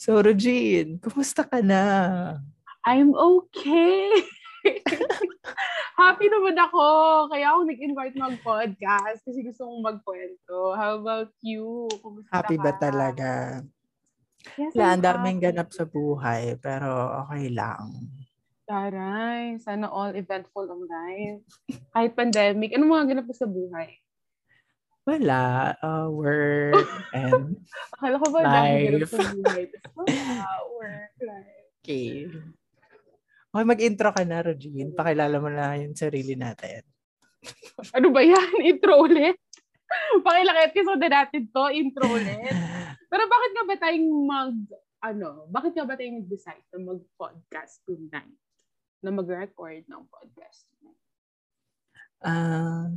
So, Regine, kumusta ka na? I'm okay. Happy naman ako. Kaya ako nag-invite mag-podcast kasi gusto kong magkwento. How about you? Kumusta Happy ka? ba talaga? Yes, Wala, ang daming ganap sa buhay, pero okay lang. Taray, sana all eventful ang life. Kahit pandemic, ano mga ganap sa buhay? Wala, uh, work and Akala ko ba Life. Tapos, wala, work, life. okay. Okay, mag-intro ka na, Regine. Pakilala mo na yung sarili natin. Ano ba yan? Intro ulit? Pakilakit kasi na natin to, intro ulit. Pero bakit nga ba tayong mag, ano, bakit nga ba tayong nag-decide na mag-podcast tonight? Na mag-record ng podcast tonight? Ah,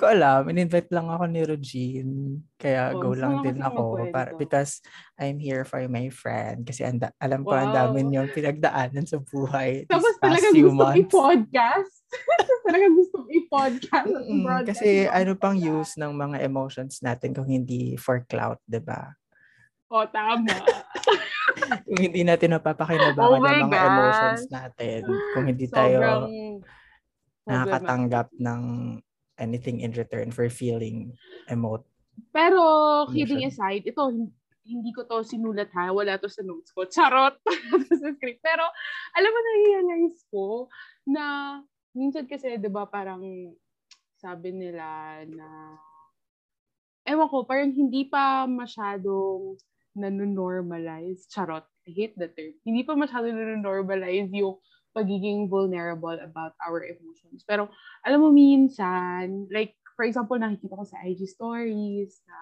ko alam, in-invite lang ako ni Regine. Kaya Oh, go lang din ako para because I'm here for my friend kasi anda, alam ko ang Wow. dami yung pinagdaanan sa buhay Tapos talaga gusto months. i-podcast? talaga gusto i-podcast Mm, kasi ano pang use ng mga emotions natin kung hindi for clout, 'di ba? O, tama. Kung hindi natin napapakinabangan Oh yung mga God. emotions natin, kung hindi tayo Sobrang nakakatanggap ng anything in return for feeling emote. Pero, kidding aside, ito, hin- hindi ko to sinulat ha. Wala to sa notes ko. Charot! Sa script. Pero, alam mo, na-realize ko na minsan kasi, di ba, parang sabi nila na ewan ko, parang hindi pa masyadong nanonormalize. Charot. I hate the term. Hindi pa masyadong nanonormalize yung pagiging vulnerable about our emotions. Pero, alam mo, minsan, like, for example, nakikita ko sa IG stories na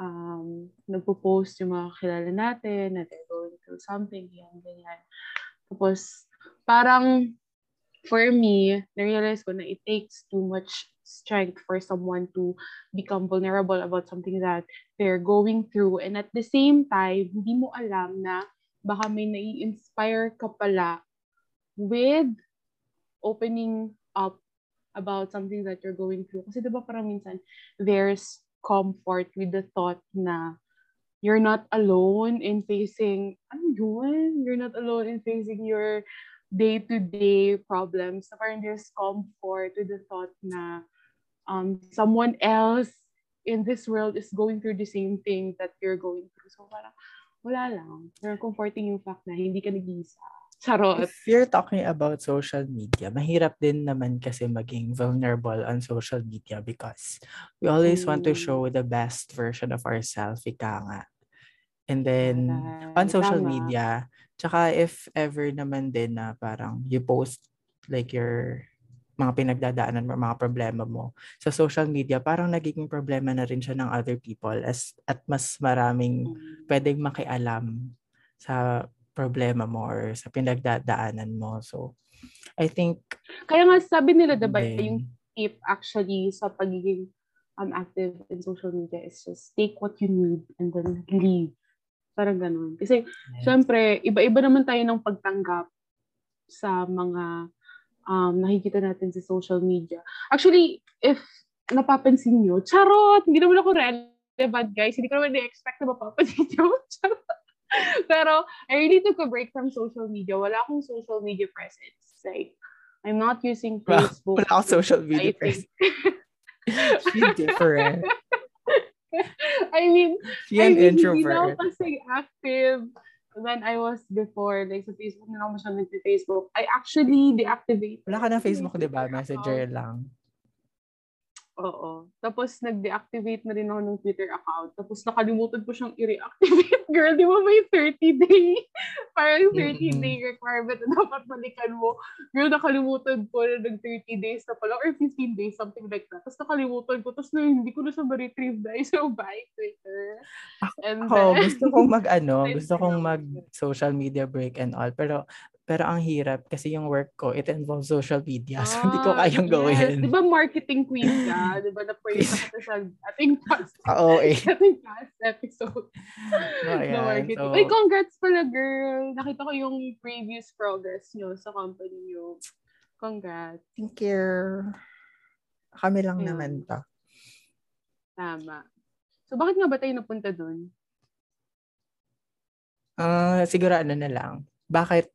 um, nagpo-post yung mga kilala natin na they're going through something, yan, ganyan. Tapos, parang, for me, na-realize ko na it takes too much strength for someone to become vulnerable about something that they're going through. And at the same time, hindi mo alam na baka may nai-inspire ka pala with opening up about something that you're going through. Kasi diba parang minsan, there's comfort with the thought na you're not alone in facing, ano yun? You're not alone in facing your day-to-day problems. So parang there's comfort with the thought na um, someone else in this world is going through the same thing that you're going through. So parang, wala lang. Pero comforting yung fact na hindi ka nag-iisa. Charot. If you're talking about social media, mahirap din naman kasi maging vulnerable on social media because we always want to Mm. show the best version of ourselves, ika nga. And then, Taray. on social Tama. media, tsaka if ever naman din na parang you post like your mga pinagdadaanan mo, mga problema mo sa social media, parang nagiging problema na rin siya ng other people as, at mas maraming Mm. pwedeng makialam sa problema mo or sa pinagdadaanan mo. So, I think Kaya nga sabi nila, diba, then, yung tip actually sa pagiging um, active in social media is just take what you need and then leave. Parang ganun. Kasi, yes. syempre, iba-iba naman tayo ng pagtanggap sa mga um, nakikita natin sa social media. Actually, if napapansin nyo, charot! Hindi naman ako relevant, guys. Hindi ko naman na-expect na mapapansin nyo. Charot. Pero, I really took a break from social media. Wala akong social media presence. Like, I'm not using Facebook. wala akong social media I think. She's different. I mean, She I an mean, hindi na ako introvert. kasi active when I was before. Like, sa Facebook na ako masyadong nag-Facebook. I actually deactivated. Wala ka ng Facebook, di ba? Messenger lang. Oo. Tapos, nag-deactivate na rin ako ng Twitter account. Tapos, nakalimutan ko siyang i-reactivate. Girl, di ba may 30-day? Parang 30-day requirement na dapat balikan mo. Girl, nakalimutan ko na nag-30 days na pala or 15 days, something like that. Tapos, nakalimutan ko. Tapos, na, hindi ko na siya ma-retrieve dahil so, bye, Twitter. And Ako, then, gusto kong mag-ano, gusto to kong mag-social media break and all. Pero, pero ang hirap kasi yung work ko, it involves social media. So, hindi ko Ah, kayang yes. gawin. Di ba marketing queen ka? Di ba na-praise ka sa ating past, Oo eh. ating past episode So, na ayan. marketing. So, Uy, congrats pala, girl. Nakita ko yung previous progress nyo sa company nyo. Congrats. thank you. Kami lang Ayun. naman to. Tama. So, bakit nga ba tayo napunta dun? Uh, siguro ano na lang. Bakit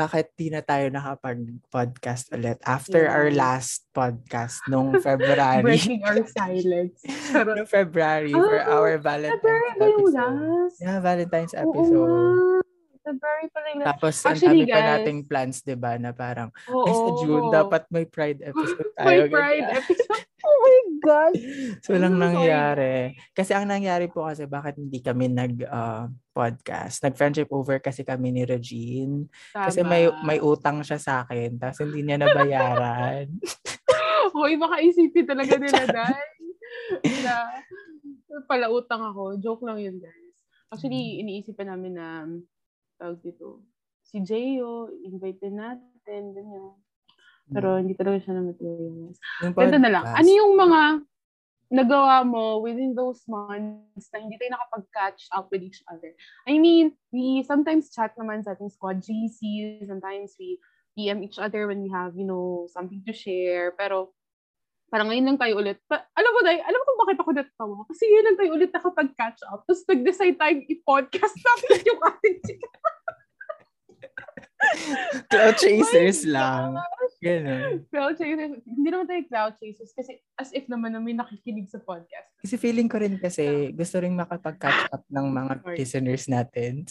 bakit di na tayo nakapag-podcast ulit after yeah. our last podcast nung February. Breaking our silence. nung February ah, for our Valentine's February episode. Last? Yeah, Valentine's episode. Oo, February pa lang. Tapos, Actually, ang dami pa nating plans, di ba, na parang, oh, ay, sa June, oh. dapat may Pride episode tayo. may Pride episode? Oh my God! so, lang oh nangyari. Kasi ang nangyari po kasi, bakit hindi kami nag-podcast? Uh, Nag-friendship over kasi kami ni Regine. Tama. Kasi may may utang siya sa akin, tapos hindi niya nabayaran. Hoy, baka isipin talaga nila, dahil na pala utang ako. Joke lang yun, guys. Actually, mm. iniisip namin na tawag dito, si Jeyo, invite natin, ganyan. Pero hmm. hindi talaga siya na materialize. Ganda na lang. Ano yung mga nagawa mo within those months na hindi tayo nakapag-catch up with each other? I mean, we sometimes chat naman sa ating squad GC, sometimes we PM each other when we have, you know, something to share. Pero parang ngayon lang tayo ulit. Pa, alam mo, Day, alam mo kung bakit ako natawa? Kasi ngayon lang tayo ulit nakapag-catch up. Tapos nag-decide tayong i-podcast natin yung ating cloud chasers lang. Ganun. Cloud chasers. Hindi naman tayo cloud chasers kasi as if naman na may nakikinig sa podcast. Kasi feeling ko rin kasi gusto rin makapag-catch up ng mga listeners natin.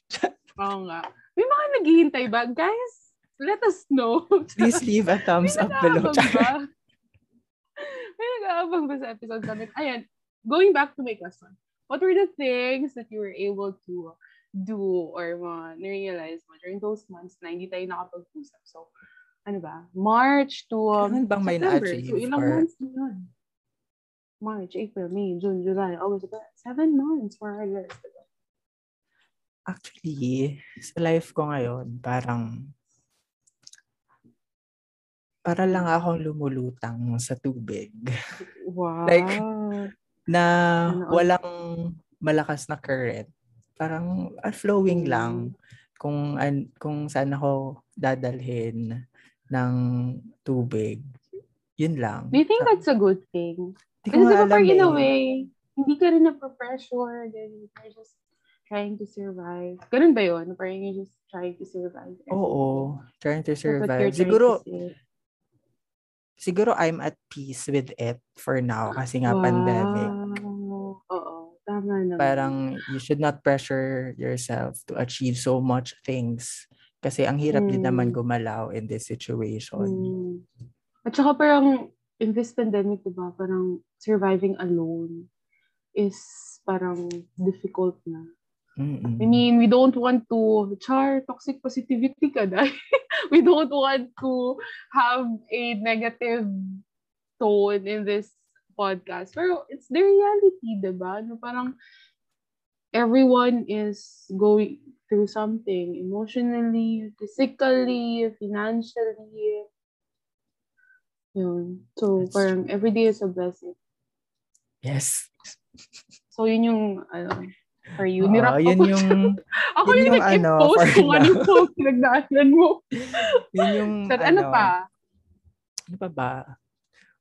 Oo nga. May mga naghihintay ba? Guys, let us know. Please leave a thumbs up below. May nag-aabang ba sa episode namin? Ayan, going back to my question. What were the things that you were able to do or mga na-realize mo during those months na hindi tayo nakapag-usap? So, ano ba? March to um, Kailan bang may na-achieve? So, ilang or... months na yun? March, April, May, June, July, August, seven months for our list. Actually, sa life ko ngayon, parang para lang akong lumulutang sa tubig. Wow. like, na ano? walang malakas na current. Parang uh, flowing mm. lang kung an, kung saan ako dadalhin ng tubig. Yun lang. Do you think that's a good thing? Kasi diba parang in a eh. way, hindi ka rin na-pressure, then you're just trying to survive. Ganun ba yun? Parang you're just trying to survive. Oo, trying to survive. Siguro, to siguro I'm at peace with it for now kasi nga wow. pandemic. Oo, tama naman. Parang you should not pressure yourself to achieve so much things kasi ang hirap mm. din naman hmm. gumalaw in this situation. Mm. At saka parang in this pandemic, diba, parang surviving alone is parang difficult na. Mm-mm. I mean, we don't want to char toxic positivity ka dahil we don't want to have a negative tone in this podcast. Pero it's the reality, diba? No, parang everyone is going through something emotionally, physically, financially. Yun. So, That's parang true. every day is a blessing. Yes. So, yun yung, ano, for you. Nirap uh, yun yung, ako yun yung, yung ano, kung ano yung post pinagdaanan mo. yun yung, Sir, ano, ano pa? Ano pa ba?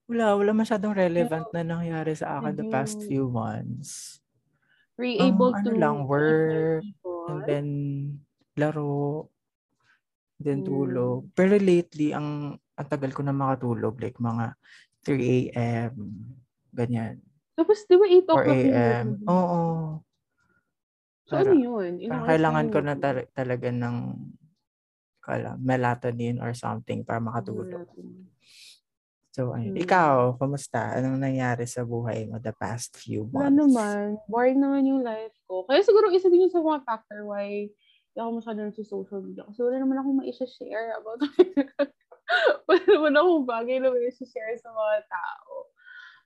Wala, wala masyadong relevant na nangyari sa akin the past few months. Were you able um, to ano lang, work, and then laro, then mm. tulog. Pero lately, ang, ang tagal ko na makatulog, like mga 3 a.m., ganyan. Tapos, di ba 8 o'clock? 4 a.m. Oo. So, ano yun? Parang kailangan ko na tar- talaga ng kala, melatonin or something para makatulog. So, ayun. Hmm. Ikaw, kumusta? Anong nangyari sa buhay mo the past few months? Wala naman. Boring naman yung life ko. Kaya siguro isa din yung sa mga factor why hindi ako masyadong sa social media. Kasi wala naman akong maisa-share about wala naman akong bagay na maisa-share sa mga tao.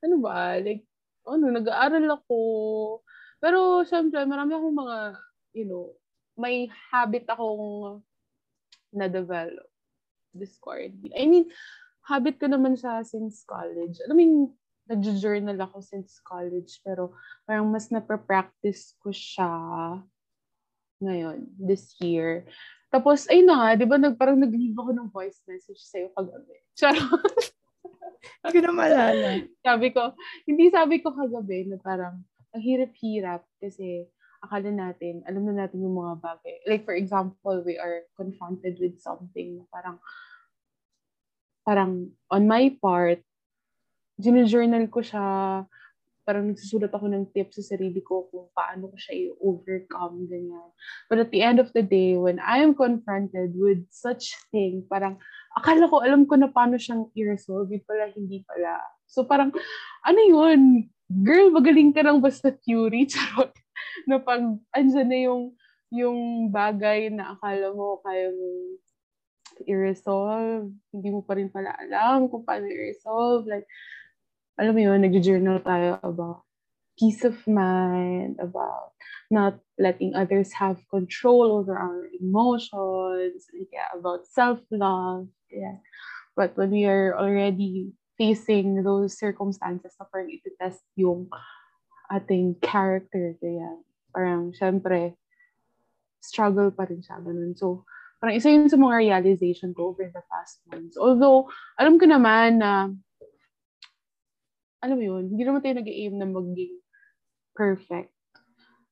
Ano ba? Like, ano, nag-aaral ako. Pero, syempre, marami akong mga, you know, may habit akong na-develop. Discord. I mean, habit ko naman siya since college. I mean, nag-journal ako since college, pero parang mas na-practice ko siya ngayon, this year. Tapos, ayun na nga, di ba, nag, parang nag-leave ako ng voice message sa'yo kagabi. Charot. Hindi ko na maalala. sabi ko, hindi sabi ko kagabi na parang, ang hirap-hirap kasi akala natin, alam na natin yung mga bagay. Like, for example, we are confronted with something parang, parang, on my part, journal ko siya, parang nagsusulat ako ng tips sa sarili ko kung paano ko siya i-overcome, ganyan. But at the end of the day, when I am confronted with such thing, parang akala ko alam ko na paano siyang i-resolve, pala, hindi pala. So parang, ano yun? Girl, magaling ka lang basta theory, charot. na pag andyan na yung, yung bagay na akala mo kaya mo i-resolve, hindi mo pa rin pala alam kung paano i-resolve. Like, alam mo yun, nag-journal tayo about peace of mind, about not letting others have control over our emotions, yeah, about self-love. Yeah. But when we are already facing those circumstances na parang iti-test yung ating character, kaya parang syempre, struggle pa rin siya. Ganun. So, parang isa yun sa mga realization ko over the past months. Although, alam ko naman na alam mo yun, hindi naman tayo nag-aim na maging perfect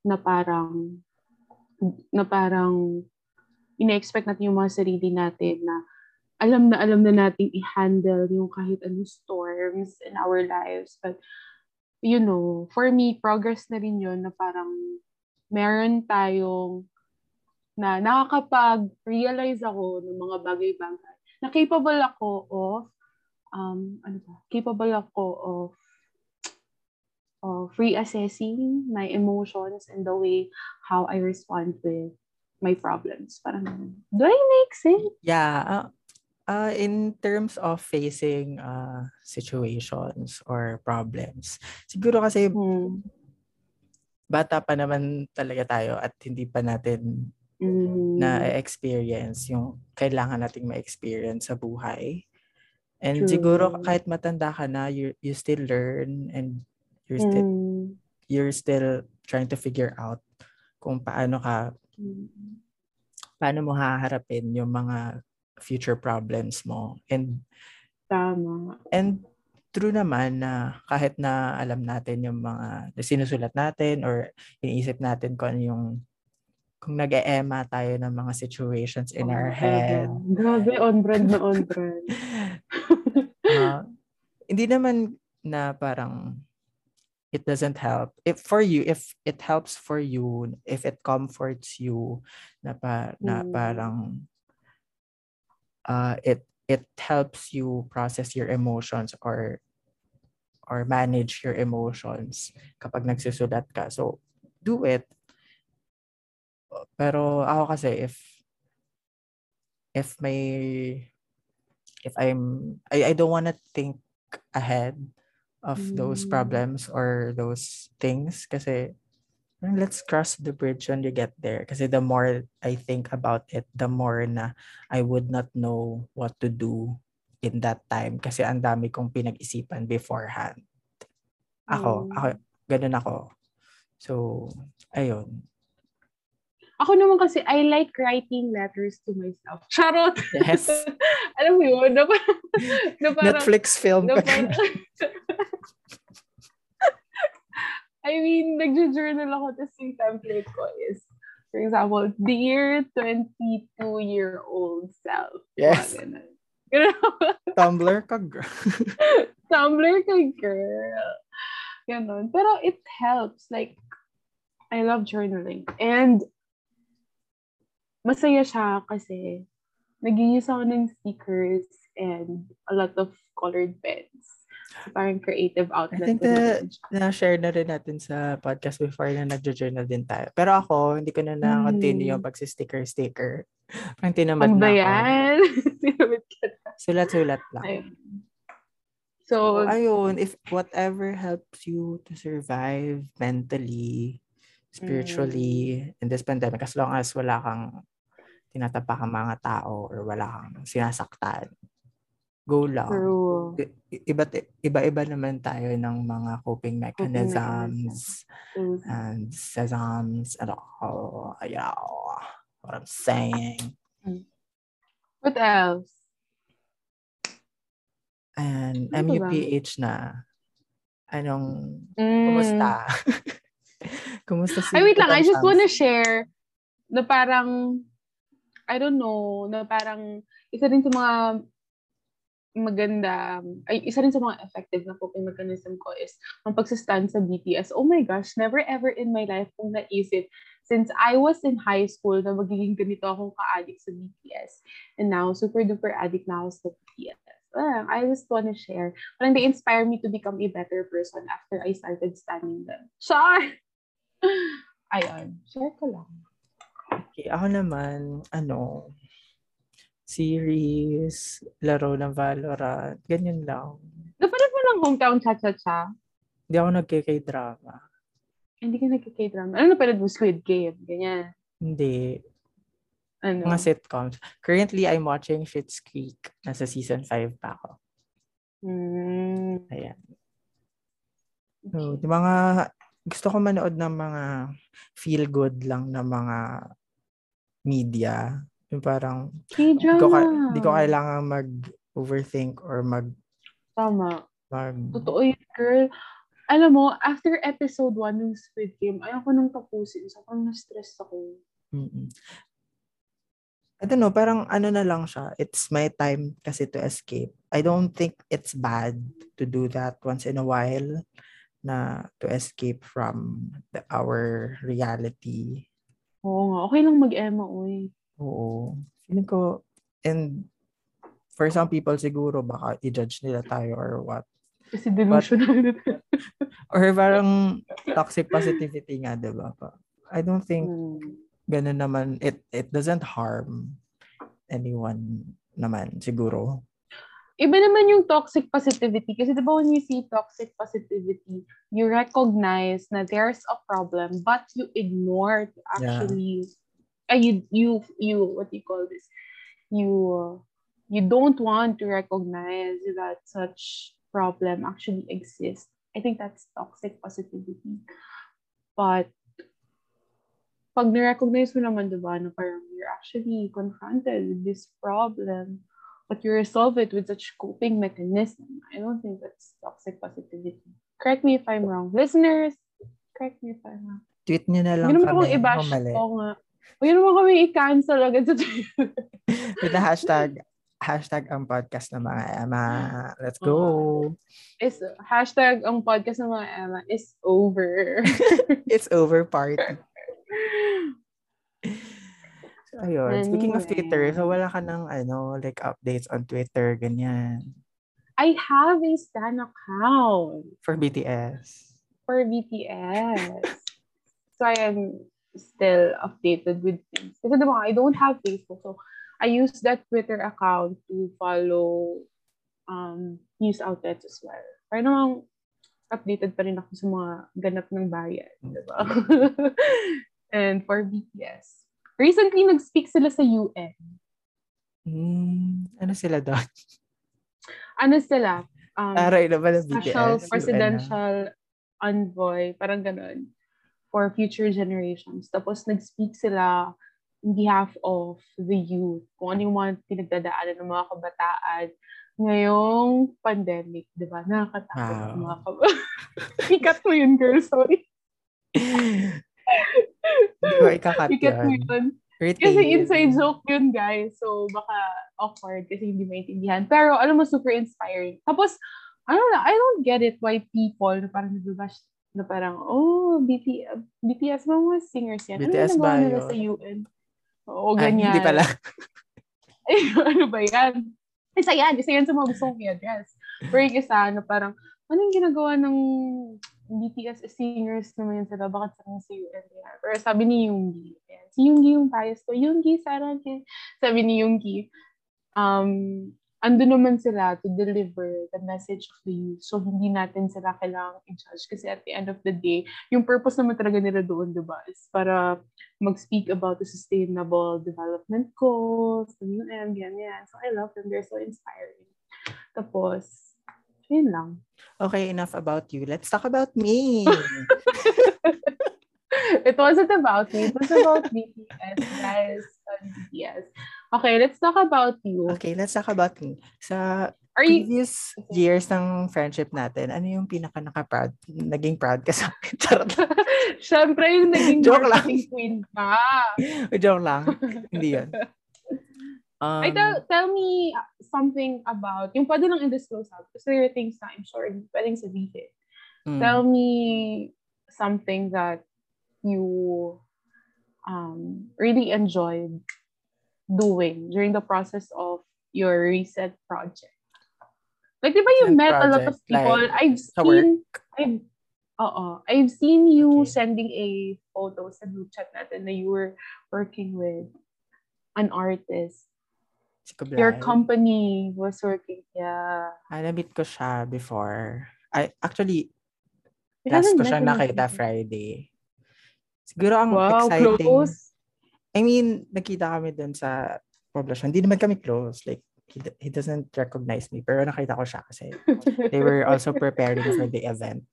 na parang na parang ina-expect natin yung mga sarili natin na alam na alam na nating i-handle yung kahit anong storms in our lives. But, you know, for me, progress na rin yun na parang meron tayong na nakakapag-realize ako ng mga bagay-bagay na capable ako of um, ano ba, capable ako of of reassessing my emotions and the way how I respond with my problems. Parang, do I make sense? Yeah. Uh, uh, in terms of facing uh, situations or problems, siguro kasi hmm. bata pa naman talaga tayo at hindi pa natin mm. na-experience yung kailangan nating ma-experience sa buhay. And True. siguro kahit matanda ka na, you, you still learn and you're still mm. you're still trying to figure out kung paano ka paano mo haharapin yung mga future problems mo. And tama. And true naman na kahit na alam natin yung mga sinusulat natin or iniisip natin kung ano yung kung nag-eema tayo ng mga situations in oh, our head. Grabe, on brand na on brand. uh, hindi naman na parang it doesn't help. If for you, if it helps for you, if it comforts you, na, pa, na mm. parang uh, it it helps you process your emotions or or manage your emotions kapag nagsusulat ka. So, do it. Pero ako kasi if if may if I'm I, I don't want to think ahead of mm. those problems or those things kasi let's cross the bridge when you get there. Kasi the more I think about it the more na I would not know what to do in that time. Kasi ang dami kong pinag-isipan beforehand. Ako mm. ako ganun ako. So ayun ako naman kasi, I like writing letters to myself. Charot! Yes. Alam mo yun? Na, na parang, Netflix film na parang, I mean, nag-journal ako, tapos yung template ko is, for example, Dear 22-year-old self. Yes. Tumblr ka, girl. Tumblr ka, girl. Ganon. Pero it helps. Like, I love journaling. And masaya siya kasi nag-use ako ng stickers and a lot of colored pens. So, parang creative outlet. I think na, na-share na rin natin sa podcast before na nag-journal din tayo. Pero ako, hindi ko na na-continue hmm. yung pagsi-sticker-sticker. Parang tinamad na yan? Sulat-sulat lang. Ayun. So, so, ayun, if whatever helps you to survive mentally, spiritually, mm. in this pandemic, as long as wala kang tinatapak ang mga tao or wala kang sinasaktan. Go lang. True. Iba, iba-iba naman tayo ng mga coping mechanisms coping and sesams and all. Yeah, what I'm saying. Hmm. What else? And ano MUPH na. Anong, mm. kumusta? Kumusta si Ay, wait lang. I just wanna share na parang, I don't know, na parang isa rin sa mga maganda, ay isa rin sa mga effective na coping mechanism ko is ang pagsastand sa BTS. Oh my gosh, never ever in my life kung naisip since I was in high school na magiging ganito akong ka-addict sa BTS. And now, super duper addict na ako sa BTS. Uh, I just want to share. Parang they inspire me to become a better person after I started standing them. Char! Ayun, share ko lang. Okay, ako naman, ano, series, laro ng Valorant, ganyan lang. Napanood mo lang hometown cha-cha-cha? Hindi ako nagkikay-drama. Hindi ka nagka-K-drama. Ano napanood mo? Squid Game? Ganyan. Hindi. Ano? Mga sitcoms. Currently, I'm watching Schitt's Creek. Nasa season 5 pa ako. Hmm. Ayan. So, di mga, gusto ko manood ng mga feel-good lang na mga media. Yung parang, di K-drama. ko, ka- di ko kailangan mag-overthink or mag, Tama. mag, Totoo yun, girl. Alam mo, after episode 1 ng Squid Game, ayaw ko nang tapusin. Sobrang na-stress ako. Mm-mm. I don't know, parang ano na lang siya. It's my time kasi to escape. I don't think it's bad to do that once in a while na to escape from the, our reality. Oo nga. Okay lang mag-Emma, uy. Oo. Feeling ko, and for some people siguro baka i-judge nila tayo or what. Kasi delusional na tayo. Or parang toxic positivity nga, di ba? Pa- I don't think Hmm. ganun naman, it, it doesn't harm anyone naman, siguro. Iba naman yung toxic positivity. Kasi di ba when you see toxic positivity, you recognize na there's a problem, but you ignore to actually, uh, you, you, you, what do you call this? You, uh, you don't want to recognize that such problem actually exists. I think that's toxic positivity. But, pag na-recognize mo naman, diba, na parang you're actually confronted with this problem, but you resolve it with such coping mechanism. I don't think that's toxic positivity. Correct me if I'm wrong. Listeners, correct me if I'm wrong. Tweet nyo na lang akong kami i-bash. Oo nga. Huwag naman kami i-cancel agad sa Twitter. With the hashtag, hashtag ang podcast ng mga Emma. Let's go. is hashtag ang podcast ng mga Emma is over. It's over party. Ayun. Speaking of Twitter, so wala ka ng ano, like updates on Twitter, ganyan. I have a Stan account For BTS. for BTS. so I am still updated with things. Kasi diba, I don't have Facebook. So I use that Twitter account to follow um, news outlets as well. Para namang updated pa rin ako sa mga ganap ng bayan. Diba? And for BTS. Recently, nag-speak sila sa UN. Hmm, ano sila doon? Ano sila? Um, Taray na ba BTS? special Yun, presidential envoy, parang ganun, for future generations. Tapos nag-speak sila in behalf of the youth, kung ano yung mga pinagdadaanan ng mga kabataan ngayong pandemic, di ba? Nakakatakot Wow. mga kabataan. Ikat mo yun, girl. Sorry. Hindi ko ikakat Ikat mo yun. Retain. Kasi inside joke yun, guys. So, baka awkward kasi hindi maintindihan. Pero, alam mo, super inspiring. Tapos, ano na, I don't get it why people na parang nagbabash na parang, oh, BT, BTS ba mga singers yan? BTS ano ba yun? sa UN? Oo, Ah, ganyan. hindi pala. Ay, ano ba yan? Isa yan. Isa yan sa mga gusto kong i-address. Pero yung isa na parang, anong ginagawa ng BTS singers naman yun sila? Bakit sa kanya sa UN yan? Pero sabi ni Yoongi, yan. si Yoongi yung bias ko. Yoongi, Sarah. Sabi ni Yoongi, um, ando naman sila to deliver the message of the youth. So, hindi natin sila kailangang i-judge. Kasi at the end of the day, yung purpose naman talaga nila doon, di ba, is para mag-speak about the sustainable development goals, the UN, ganyan. So, I love them. They're so inspiring. Tapos, yun lang. Okay, enough about you. Let's talk about me. It wasn't about me. It was about BTS, guys. BTS. Okay, let's talk about you. Okay, let's talk about me. Sa Are you, previous years ng friendship natin, ano yung pinaka naka-proud, naging proud ka sa akin? Charot lang. syempre yung naging Joke lang. queen ka. Joke lang. Hindi yun. Um, Ay, tell, tell me something about, yung pwede lang i-disclose out. Kasi there are things na I'm sure pwedeng sabihin. mm, Tell me something that you um, really enjoyed doing during the process of your recent project. Like, di ba you met a lot of people? like, I've seen, I've, oo, I've seen you Okay. sending a photo sa group chat natin na you were working with an artist. Si Kublai. Your company was working, yeah. Ah, na-meet ko siya before. I, actually, We last ko siya nakita. Friday. Siguro ang Wow, exciting. close. I mean, nakita kami dun sa poblasyon. Hindi naman kami close. Like, he, he doesn't recognize me. Pero nakita ko siya kasi they were also preparing for the event.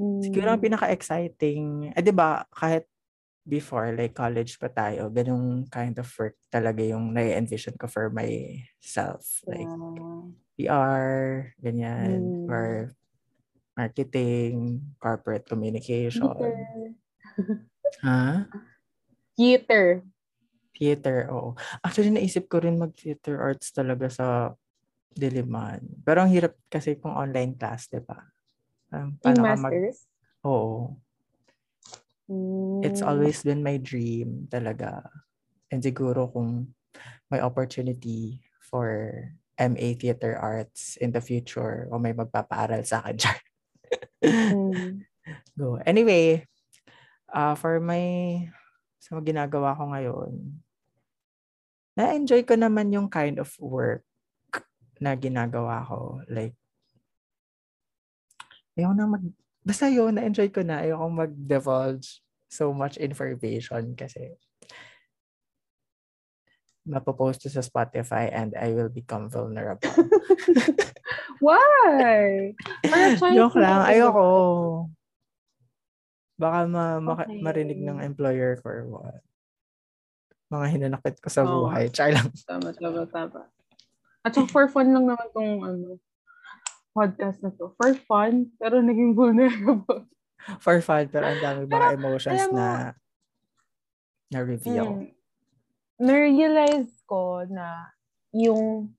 Siguro ang pinaka-exciting, eh di ba, kahit before, like college pa tayo, ganung kind of work talaga yung nai-envision ko for myself. Like. PR, ganyan, Mm. or marketing, corporate communication. Theater. Ha? Theater. Theater, oo. Actually, naisip ko rin mag-theater arts talaga sa Diliman. Pero ang hirap kasi kung online class, di ba? Um, Yung ka mag... masters. It's Mm. always been my dream talaga. And siguro kung may opportunity for MA Theater Arts in the future o may magpapaaral sa akin dyan. Mm. Go. Anyway, uh, for my sa mga ginagawa ko ngayon, na-enjoy ko naman yung kind of work na ginagawa ko. Like, ayoko na mag, basta yun, na-enjoy ko na. Ayoko mag-divulge so much information kasi mapopost to sa Spotify and I will become vulnerable. Why? Joke lang. Ayoko. Baka ma- Okay. marinig ng employer ko or what. Mga hinanakit ko sa Oo. buhay. Char lang. Tama, tama, tama. At saka for fun lang naman tong ano, podcast na to. For fun, pero naging vulnerable. For fun, pero ang dami mga Pero, emotions mo, na na-reveal. Mm. Na-realize ko na yung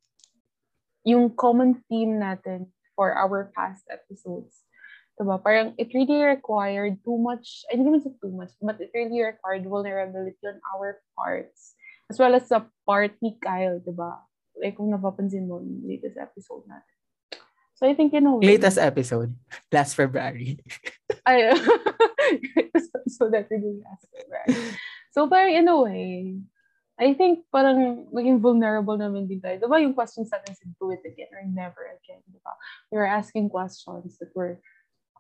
yung common theme natin for our past episodes. Diba? Parang it really required too much, I didn't even say too much, but it really required vulnerability on our parts. As well as sa part ni Kyle, diba? Like kung napapansin mo yung latest episode natin. So I think, you know, Latest episode, last February. ay, so that really last right? So parang in a way, I think parang maging vulnerable naman din tayo. Diba yung questions natin sa do it again or never again, diba? We were asking questions that were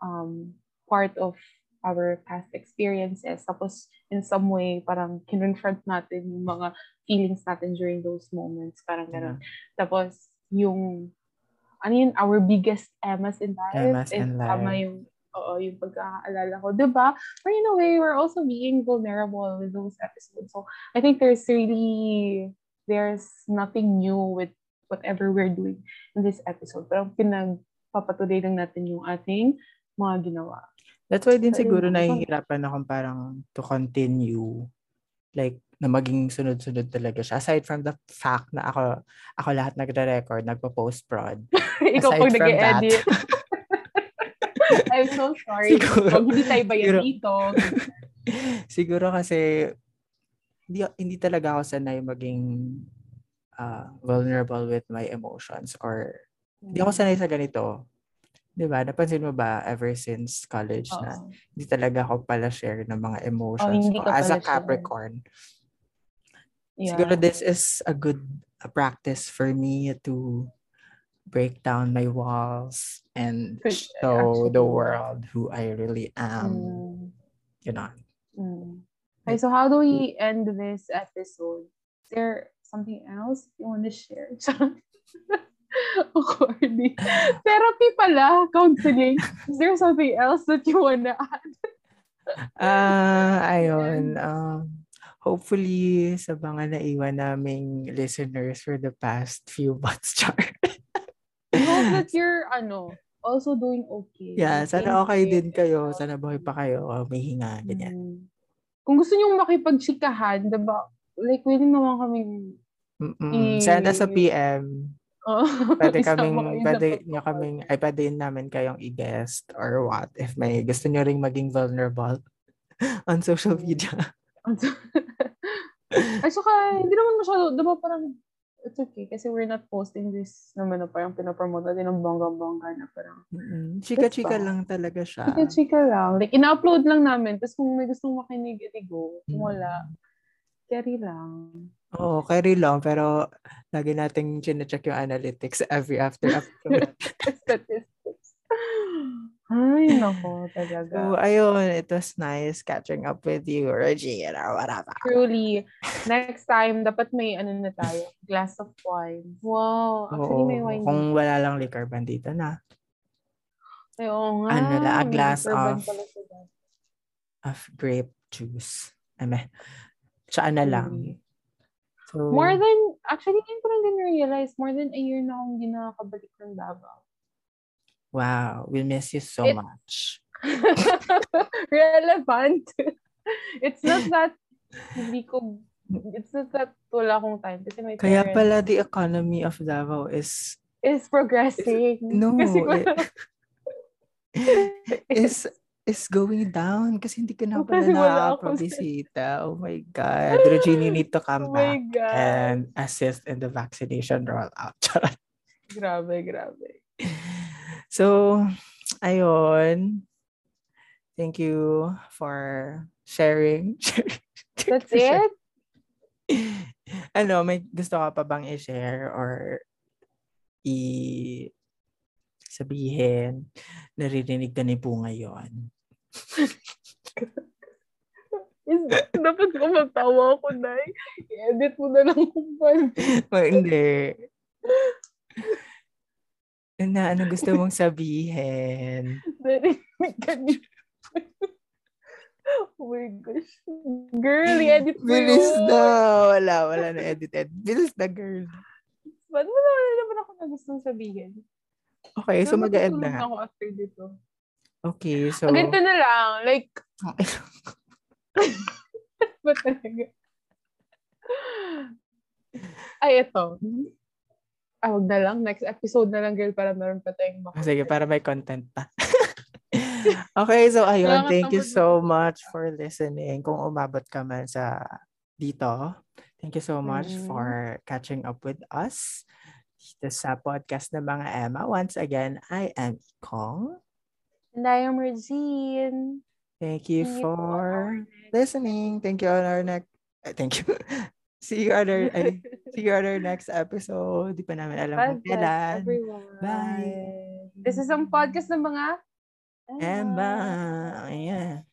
um, part of our past experiences. Tapos in some way, parang kinonfront natin yung mga feelings natin during those moments. Parang gano'n. Tapos yung ano yun, our biggest Emmas in life. Is in Tama life. yung, oo, yung pagkakaalala ko. Diba? But in a way, we're also being vulnerable with those episodes. So, I think there's really, there's nothing new with whatever we're doing in this episode. Pero pinagpapatuloy lang natin yung ating mga ginawa. That's why din So, siguro yun. nahihirapan akong parang to continue like na maging sunod-sunod talaga siya. Aside from the fact na ako ako lahat nagre-record, nagpo-post prod. Ikaw pag nag-edit. I'm so sorry. Siguro- Pag hindi tayo bayan siguro- dito. siguro kasi hindi, hindi talaga ako sanay maging ah, vulnerable with my emotions or hindi ako sanay sa ganito. 'Di ba? Napansin mo ba ever since college na Oo. hindi talaga ako pala share ng mga emotions hindi ko as a pala share. Yeah. Siguro this is a good uh, practice for me to break down my walls and For- show the world who I really am. Mm. You know. Mm. Okay, so how do we end this episode? Is there something else you want to share? Corny. Therapy pala, counseling. Is there something else that you want to add? Ah, ayun. Um, hopefully, sa mga naiwan naming listeners for the past few months, char. hope that you're, ano, also doing okay. Yeah, sana okay din kayo. Sana buhay pa kayo. Oh, may hinga, ganyan. Mm. Kung gusto niyo makipagchikahan, diba, like, willing naman kaming, Mm-mm. Send us a I- PM. oh, Pwede kaming, sa pwede nyo kaming, ay pwede yun namin kayong i-guest or what. If may gusto nyo ring maging vulnerable on social Mm. media. Ay, saka, hindi naman masyado, diba parang, it's okay, kasi we're not posting this naman na parang pinapromote natin ng bongga-bongga na parang, Mm-mm. Chika-chika Diba? lang talaga siya. chika-chika lang. Like, ina-upload lang namin, tapos kung may gustong makinig, edi go. Kung wala, carry lang. Oo, carry lang. Pero lagi nating chine-check yung analytics every after episode. Statistics. Ay, nako, talaga. so, ayun. It was nice catching up with you, Reggie, or whatever. Truly, next time, dapat may ano na tayo, glass of wine. Wow, actually may Oo, wine. kung wala lang liquor, bandito na. Ay, oo nga. Ano la, a may glass of-. Of grape juice. Ame. Tsaka na lang. So, More than, actually, hindi ko lang din realize, more than a year na akong hindi nakakabalik ng Davao. Wow, we miss you so It- much. Relevant. it's not that, hindi ko, it's not that wala akong time. Kasi may Kaya parents pala the economy of Davao is is progressing. no, Kasi it- is is going down kasi hindi ka na pala nakakapabisita. Oh my God. Regine, you need to come oh back God. and assist in the vaccination rollout. Grabe, grabe. So, ayun. Thank you for sharing. That's it? ano, may gusto ka pa bang i-share or i sabihin naririnig ka ni Po ngayon? Is, dapat ko magtawa ako, Nay. I-edit mo na lang kung paano. Hindi. Na ano gusto mong sabihin? Narinig ka niya. Oh my gosh. Girl, i-edit mo Bilis na. Wala, wala na edited. Bilis na, girl. Ba't mo naman naman ako na gustong sabihin? Okay, so Pero mag-end na ako after dito. Okay, so... So, ganito na lang. Like, ba talaga? Ay, ito. Ah, wag na lang. Next episode na lang, girl, para meron pa tayong Ah, maka- Sige, para may content pa. okay, so ayun, Salamat thank you so much for listening. Kung umabot ka man sa dito, thank you so much Mm. for catching up with us dito sa podcast ng mga Emma. Once again, I am Ikong. And I am Regine. Thank you you on for next- listening. Thank you on our next... Thank you. see you on our, ay, see you on our next episode. Di pa namin alam kung Podcast, kailan. everyone. Bye. This is ang podcast ng mga Emma. Yeah.